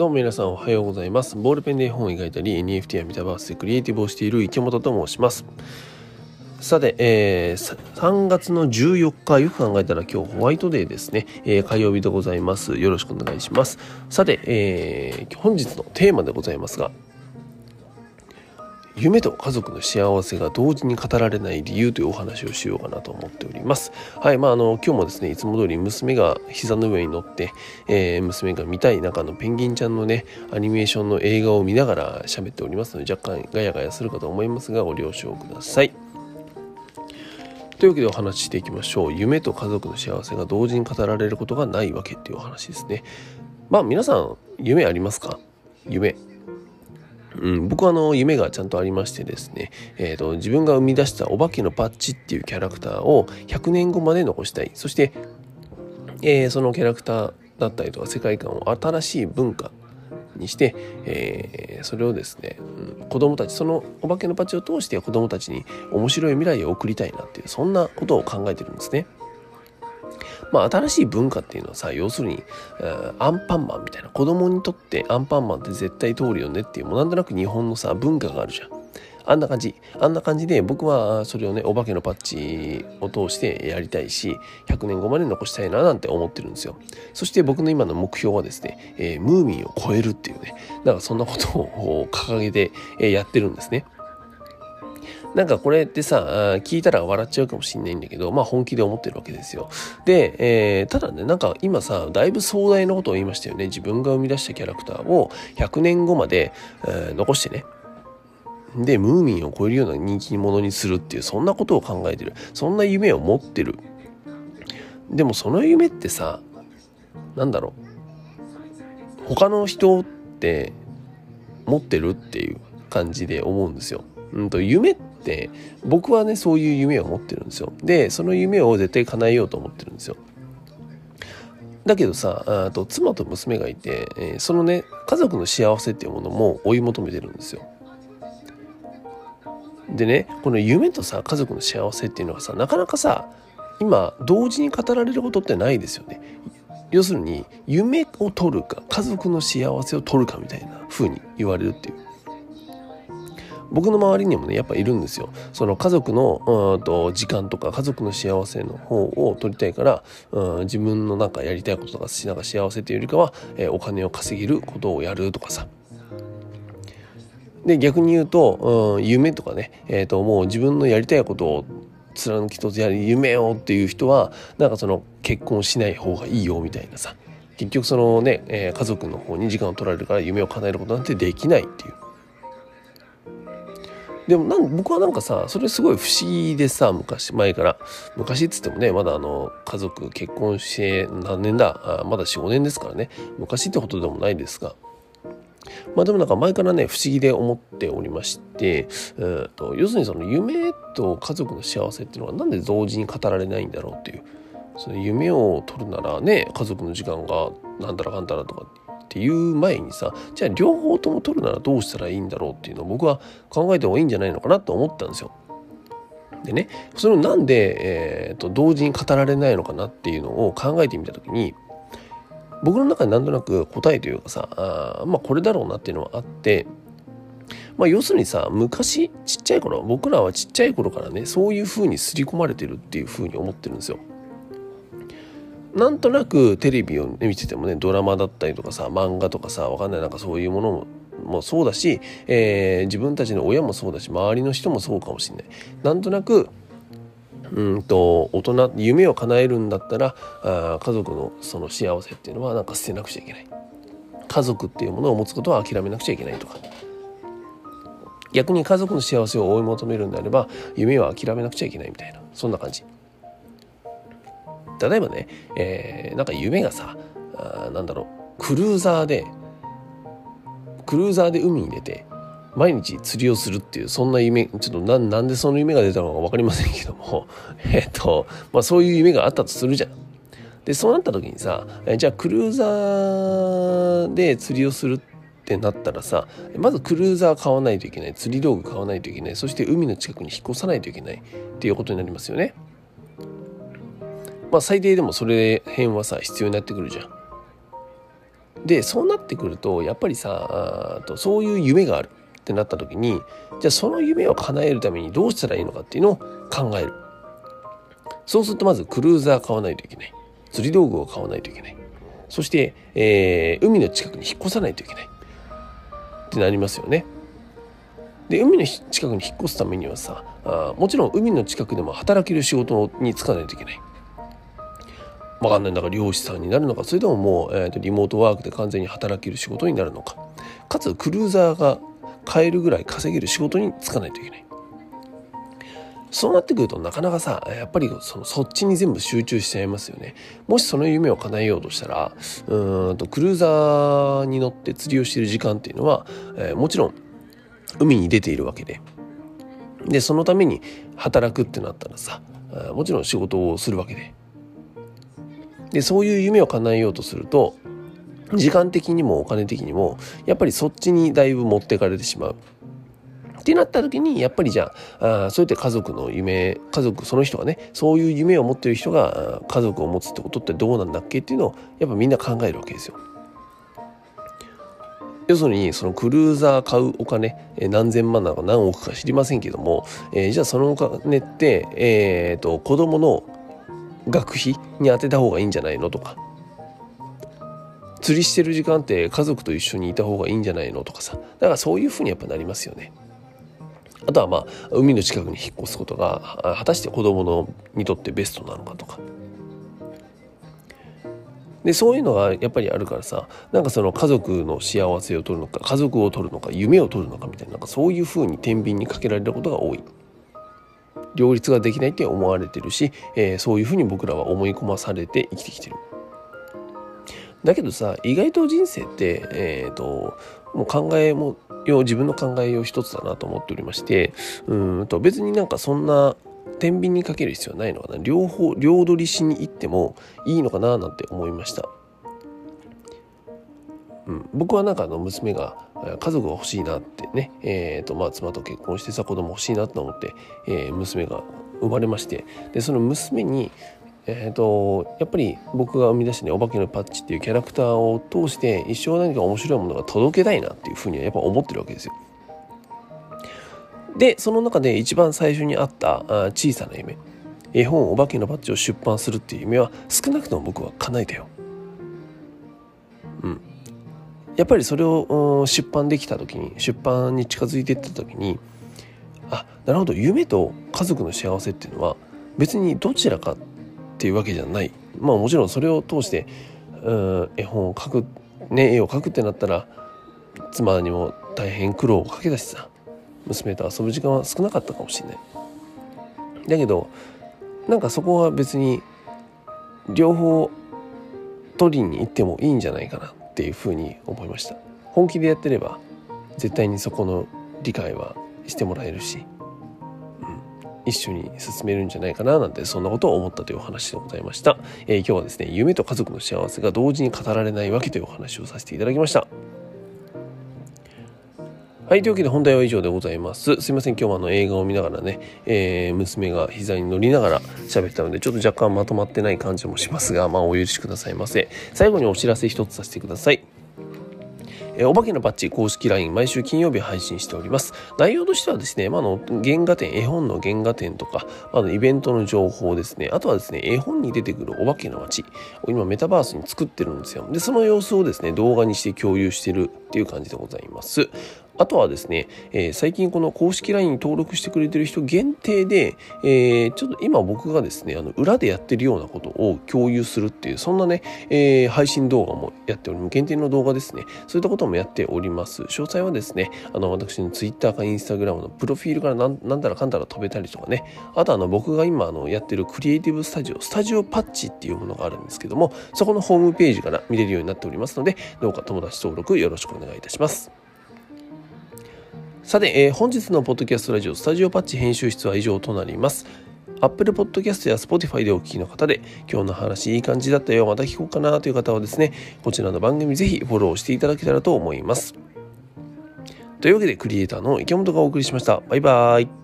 どうも皆さんおはようございます。ボールペンで絵本を描いたり NFT やメタバースでクリエイティブをしている池本と申します。さて、えー、3月の14日よく考えたら今日ホワイトデーですね、えー、火曜日でございます。よろしくお願いします。さて、えー、本日のテーマでございますが夢と家族の幸せが同時に語られない理由というお話をしようかなと思っております。はい、まああの今日もですねいつも通り娘が膝の上に乗って、えー、娘が見たい中のペンギンちゃんのねアニメーションの映画を見ながら喋っておりますので若干ガヤガヤするかと思いますがご了承ください。というわけでお話ししていきましょう。夢と家族の幸せが同時に語られることがないわけっていうお話ですね。まあ皆さん夢ありますか？夢。うん、僕はあの夢がちゃんとありましてですね、えーと、自分が生み出したお化けのパッチっていうキャラクターを100年後まで残したいそして、えー、そのキャラクターだったりとか世界観を新しい文化にして、えー、それをですね、うん、子供たちそのお化けのパッチを通して子供たちに面白い未来を送りたいなっていうそんなことを考えてるんですね。まあ、新しい文化っていうのはさ要するに、えー、アンパンマンみたいな子供にとってアンパンマンって絶対通るよねっていうもうなんとなく日本のさ文化があるじゃん。あんな感じ。あんな感じで僕はそれをね、お化けのパッチを通してやりたいし、100年後まで残したいななんて思ってるんですよ。そして僕の今の目標はですね、えー、ムーミンを超えるっていうね、なんかそんなことを掲げて、やってるんですね。なんかこれってさ、聞いたら笑っちゃうかもしんないんだけど、まあ本気で思ってるわけですよ。で、えー、ただね、なんか今さ、だいぶ壮大なことを言いましたよね。自分が生み出したキャラクターを100年後まで、えー、残してね。で、ムーミンを超えるような人気者にするっていう、そんなことを考えてる。そんな夢を持ってる。でもその夢ってさ、なんだろう。他の人って持ってるっていう感じで思うんですよ。うんと、夢ってって僕はねそういう夢を持ってるんですよ。でその夢を絶対叶えようと思ってるんですよ。だけどさあと妻と娘がいて、えー、そのね家族の幸せっていうものも追い求めてるんですよ。でねこの夢とさ家族の幸せっていうのはさなかなかさ今同時に語られることってないですよね。要するに夢を取るか家族の幸せを取るかみたいな風に言われるっていう。僕の周りにもねやっぱいるんですよ。その家族のうんと時間とか家族の幸せの方を取りたいから、うん、自分のなんかやりたいこととかなんか幸せというよりかは、えー、お金を稼げることをやるとかさ。で逆に言うと、うん、夢とかね、えー、ともう自分のやりたいことを貫き通すやる夢をっていう人はなんかその結婚しない方がいいよみたいなさ。結局そのね、えー、家族の方に時間を取られるから夢を叶えることなんてできないっていう。でもなん僕はなんかさそれすごい不思議でさ昔前から。昔っつってもねまだあの家族結婚して何年だ？あまだ45年ですからね。昔ってことでもないですが。まあでもなんか前からね不思議で思っておりまして、えーと、要するにその夢と家族の幸せっていうのはなんで同時に語られないんだろうっていう。その夢を取るならね家族の時間がなんたらかんたらとかっていう前にさじゃあ両方とも取るならどうしたらいいんだろうっていうのを僕は考えた方がいいんじゃないのかなと思ったんですよ。でねそれをなんで、えーと、同時に語られないのかなっていうのを考えてみた時に僕の中になんとなく答えというかさあまあこれだろうなっていうのはあってまあ、要するにさ昔ちっちゃい頃僕らはちっちゃい頃からねそういう風に刷り込まれてるっていう風に思ってるんですよ。なんとなくテレビを見ててもねドラマだったりとかさ漫画とかさわかんないなんかそういうものももそうだし、えー、自分たちの親もそうだし周りの人もそうかもしれない。なんとなくうんと大人夢を叶えるんだったらあ家族のその幸せっていうのはなんか捨てなくちゃいけない家族っていうものを持つことは諦めなくちゃいけないとか逆に家族の幸せを追い求めるんであれば夢は諦めなくちゃいけないみたいなそんな感じ。例えばね、えー、なんか夢がさあなんだろうクルーザーでクルーザーで海に出て毎日釣りをするっていうそんな夢ちょっとななんでその夢が出たのか分かりませんけども えっとまあそういう夢があったとするじゃん。でそうなった時にさじゃあクルーザーで釣りをするってなったらさまずクルーザー買わないといけない釣り道具買わないといけないそして海の近くに引っ越さないといけないっていうことになりますよね。まあ最低でもそれ辺はさ必要になってくるじゃん。でそうなってくるとやっぱりさとそういう夢があるってなった時にじゃあその夢を叶えるためにどうしたらいいのかっていうのを考えるそうするとまずクルーザー買わないといけない釣り道具を買わないといけないそして、えー、海の近くに引っ越さないといけないってなりますよね。で海の近くに引っ越すためにはさあもちろん海の近くでも働ける仕事に就かないといけない。わかんないんだから漁師さんになるのか。それとももう、えーと、リモートワークで完全に働ける仕事になるのか。かつクルーザーが買えるぐらい稼げる仕事に就かないといけない。そうなってくるとなかなかさやっぱりそのそっちに全部集中しちゃいますよね。もしその夢を叶えようとしたらうんとクルーザーに乗って釣りをしている時間っていうのは、えー、もちろん海に出ているわけで。でそのために働くってなったらさもちろん仕事をするわけで。でそういう夢を叶えようとすると時間的にもお金的にもやっぱりそっちにだいぶ持ってかれてしまう。ってなった時にやっぱりじゃああそうやって家族の夢家族その人がねそういう夢を持ってる人が家族を持つってことってどうなんだっけ？っていうのをやっぱみんな考えるわけですよ。要するにそのクルーザー買うお金何千万なのか何億か知りませんけども、えー、じゃあそのお金って、えーと、と子供の学費に当てた方がいいんじゃないのとか釣りしてる時間って家族と一緒にいた方がいいんじゃないのとかさだからそういうふうにやっぱなりますよね。あとはまあ海の近くに引っ越すことが果たして子供のにとってベストなのかとか。でそういうのがやっぱりあるからさなんかその家族の幸せを取るのか家族を取るのか夢を取るのかみたいななんかそういうふうに天秤にかけられることが多い。両立ができないって思われてるし、えー、そういうふうに僕らは思い込まされて生きてきてる。だけどさ意外と人生って、えーと、もう考えもよ自分の考えよう一つだなと思っておりましてうんと別になんかそんな天秤にかける必要はないのかな両方両取りしに行ってもいいのかななんて思いました。うん、僕はなんかあの娘が家族が欲しいなってね、えーとまあ、妻と結婚してさ子供欲しいなと思って、えー、娘が生まれましてでその娘に、えーと、やっぱり僕が生み出したね「お化けのパッチ」っていうキャラクターを通して一生何か面白いものが届けたいなっていうふうにはやっぱ思ってるわけですよ。でその中で一番最初にあったあ小さな夢絵本「お化けのパッチ」を出版するっていう夢は少なくとも僕は叶えたよ。やっぱりそれを出版できた時に出版に近づいていった時にあなるほど夢と家族の幸せっていうのは別にどちらかっていうわけじゃない。まあもちろんそれを通してうん絵本を描くね絵を描くってなったら妻にも大変苦労をかけたしさ娘と遊ぶ時間は少なかったかもしれない。だけどなんかそこは別に両方取りに行ってもいいんじゃないかな。っていうふうに思いました。本気でやってれば絶対にそこの理解はしてもらえるし、うん、一緒に進めるんじゃないかななんてそんなことを思ったというお話でございました、えー、今日はですね夢と家族の幸せが同時に語られないわけというお話をさせていただきました。はい、というわけで本題は以上でございます。すいません、今日もあの映画を見ながらね、えー、娘が膝に乗りながら喋ったので、ちょっと若干まとまってない感じもしますが、まあお許しくださいませ。最後にお知らせ一つさせてください。えお化けのバッジ公式 LINE 毎週金曜日配信しております。内容としてはですね、まあ、の原画展、絵本の原画展とか、まあ、のイベントの情報ですね、あとはですね、絵本に出てくるお化けの街を今メタバースに作ってるんですよ。で、その様子をですね、動画にして共有してるっていう感じでございます。あとはですね、えー、最近この公式 LINE に登録してくれてる人限定で、えー、ちょっと今僕がですね、あの裏でやってるようなことを共有するっていう、そんなね、えー、配信動画もやっております。限定の動画ですね。そういったこともやっております。詳細はですね、あの私の Twitter か Instagram のプロフィールからなんなんだらかんだら飛べたりとかね、あとあの僕が今あのやってるクリエイティブスタジオ、スタジオパッチっていうものがあるんですけども、そこのホームページから見れるようになっておりますので、どうか友達登録よろしくお願いいたします。さて、えー、本日のポッドキャストラジオスタジオパッチ編集室は以上となります。アップルポッドキャストや Spotify でお聞きの方で、今日の話いい感じだったよ、また聞こうかなという方はですね、こちらの番組ぜひフォローしていただけたらと思います。というわけで、クリエイターの池本がお送りしました。バイバーイ。